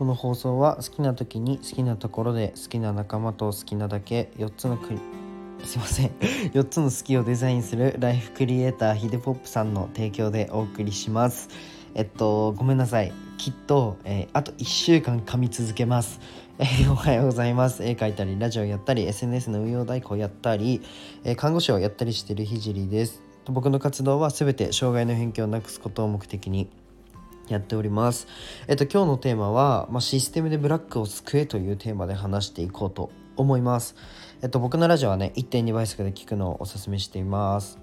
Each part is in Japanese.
この放送は好きな時に好きなところで好きな仲間と好きなだけ4つのクリ すいません 4つの好きをデザインするライフクリエイターヒデポップさんの提供でお送りします。えっとごめんなさい。きっと、えー、あと1週間噛み続けます。えー、おはようございます。絵描いたりラジオやったり SNS の運用代行やったり、えー、看護師をやったりしてるひじりです。僕の活動は全て障害の偏見をなくすことを目的にやっております。えっと、今日のテーマは、まあ、システムでブラックを救えというテーマで話していこうと思います。えっと、僕のラジオはね、1.2倍速で聞くのをおすすめしています。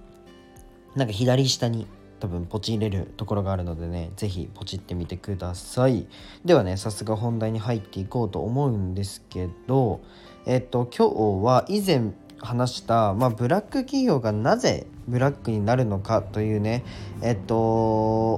なんか左下に多分ポチ入れるところがあるのでね、是非ポチってみてください。ではね、早速本題に入っていこうと思うんですけど、えっと、今日は以前話した、まあ、ブラック企業がなぜブラックになるのかというねえっと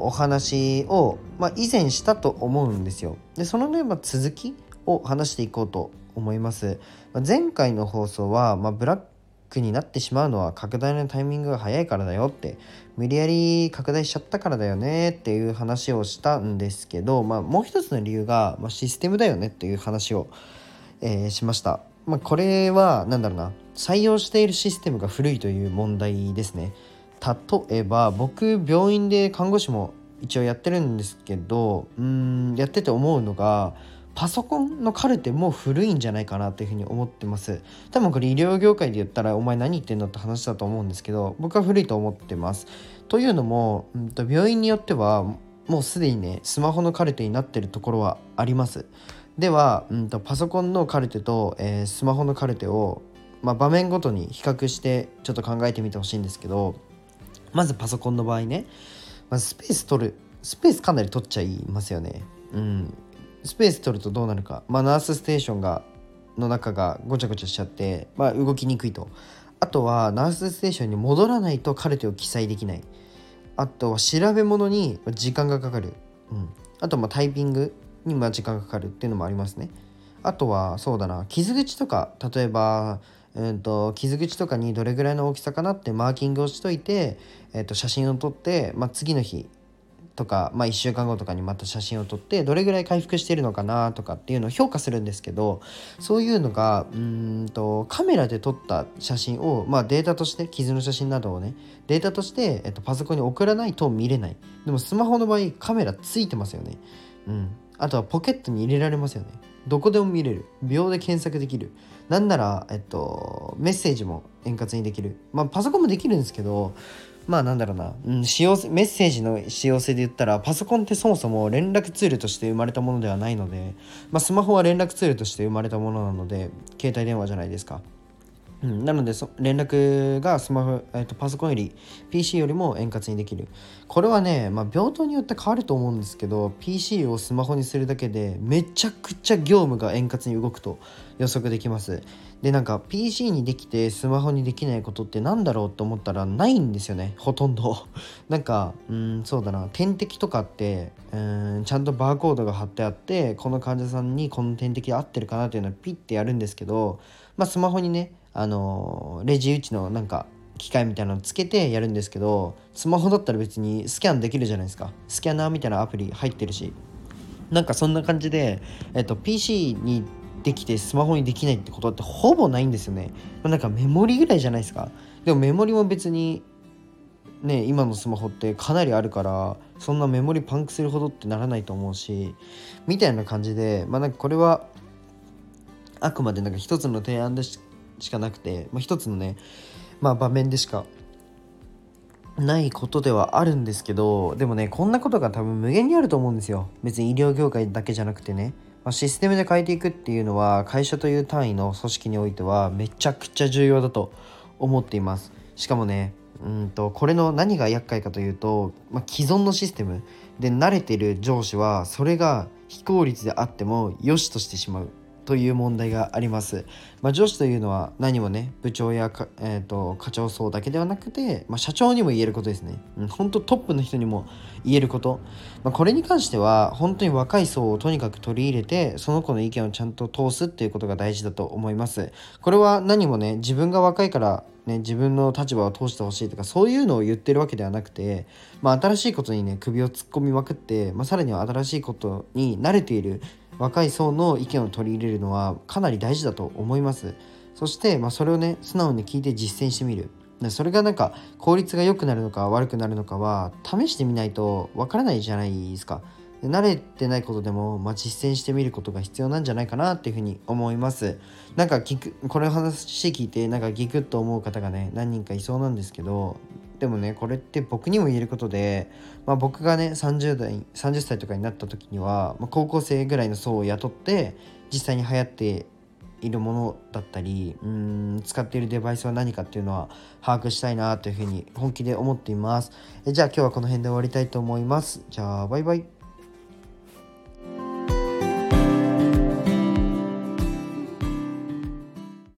お話を、まあ、以前したと思うんですよ。でそのね、まあ、続きを話していこうと思います。まあ、前回の放送は、ま、ブラックになってしまうのは拡大のタイミングが早いからだよって無理やり拡大しちゃったからだよねっていう話をしたんですけど、まあ、もう一つの理由が、ま、システムだよねっていう話を、えー、しました。まあ、これは何だろうな採用しているシステムが古いという問題ですね例えば僕病院で看護師も一応やってるんですけどうんやってて思うのがパソコンのカルテも古いんじゃないかなっていうふうに思ってます。多分これ医療業界で言ったらお前何言ってんのって話だと思うんですけど僕は古いと思ってます。というのも、うんと病院によってはもうすでにねスマホのカルテになってるところはあります。では、うんと、パソコンのカルテと、えー、スマホのカルテをまあ、場面ごとに比較してちょっと考えてみてほしいんですけどまずパソコンの場合ね、まずスペース取る。スペースかなり取っちゃいますよね。うん。スペース取るとどうなるか。まあナースステーションがの中がごちゃごちゃしちゃって、まあ、動きにくいと。あとはナースステーションに戻らないとカルテを記載できない。あとは調べ物に時間がかかる、うん、あとまタイピングにま時間がかかるっていうのもありますね。あとはそうだな。傷口とか例えばうんと、傷口とかにどれぐらいの大きさかなってマーキングをしといて、えー、と写真を撮って、まあ、次の日とか、まあ、1週間後とかにまた写真を撮ってどれぐらい回復しているのかなとかっていうのを評価するんですけどそういうのがうんとカメラで撮った写真を、まあ、データとして傷の写真などをねデータとして、えっと、パソコンに送らないと見れない。でもスマホの場合カメラついてますよね。うん。あとはポケットに入れられますよね。どこでも見れる秒で検索できるなんなら、えっと、メッセージも円滑にできる。まあ、パソコンもできるんですけど、まあなんだろうな、うん、使用メッセージの使用性で言ったらパソコンってそもそも連絡ツールとして生まれたものではないので、まあ、スマホは連絡ツールとして生まれたものなので携帯電話じゃないですか。うん、なので連絡がスマホ、えー、とパソコンより PC よりも円滑にできる。これはね、まあ、病棟によって変わると思うんですけど PC をスマホにするだけでめちゃくちゃ業務が円滑に動くと予測できます。でなんか PC にできてスマホにできないことって何だろうと思ったらないんですよね。ほとんど。なんかうんそうだな。点滴とかってうんちゃんとバーコードが貼ってあってこの患者さんにこの点滴合ってるかなっていうのをピッてやるんですけどまあスマホにねあのレジ打ちのなんか機械みたいなのつけてやるんですけどスマホだったら別にスキャンできるじゃないですか。スキャナーみたいなアプリ入ってるし。なんかそんな感じで、えっと、PC にできてスマホにできないってことってほぼないんですよね。なんかメモリぐらいじゃないですか。でもメモリも別にね今のスマホってかなりあるからそんなメモリパンクするほどってならないと思うしみたいな感じでまあなんかこれはあくまでなんか一つの提案でししかなくて、まあ、一つのね、まあ、場面でしかないことではあるんですけどでもねこんなことが多分無限にあると思うんですよ。別に医療業界だけじゃなくてね、まあ、システムで変えていくっていうのは会社という単位の組織においてはめちゃくちゃ重要だと思っています。しかもねうんとこれの何が厄介かというと、まあ、既存のシステムで慣れてる上司はそれが非効率であっても良しとしてしまう。という問題があります。まあ、上司というのは何もね部長やえーと、課長層だけではなくて、まあ、社長にも言えることですね。うん、本当トップの人にも言えること、まあ、これに関しては本当に若い層をとにかく取り入れてその子の意見をちゃんと通すっていうことが大事だと思います。これは何もね自分が若いからね、自分の立場を通してほしいとかそういうのを言ってるわけではなくて、まあ、新しいことにね首を突っ込みまくって、まあ、さらには新しいことに慣れている若い層の意見を取り入れるのはかなり大事だと思います。そして、まあ、それをね素直に聞いて実践してみる。それがなんか効率が良くなるのか悪くなるのかは試してみないとわからないじゃないですか。慣れてないことでも、まあ、実践してみることが必要なんじゃないかなっていうふうに思います。なんか聞くこれ話聞いてなんかギクッと思う方がね何人かいそうなんですけどでもねこれって僕にも言えることで、まあ、僕がね30代30歳とかになった時には、まあ、高校生ぐらいの層を雇って実際に流行っているものだったりうん使っているデバイスは何かっていうのは把握したいなというふうに本気で思っています。えじゃあ今日はこの辺で終わりたいと思います。じゃあバイバイ。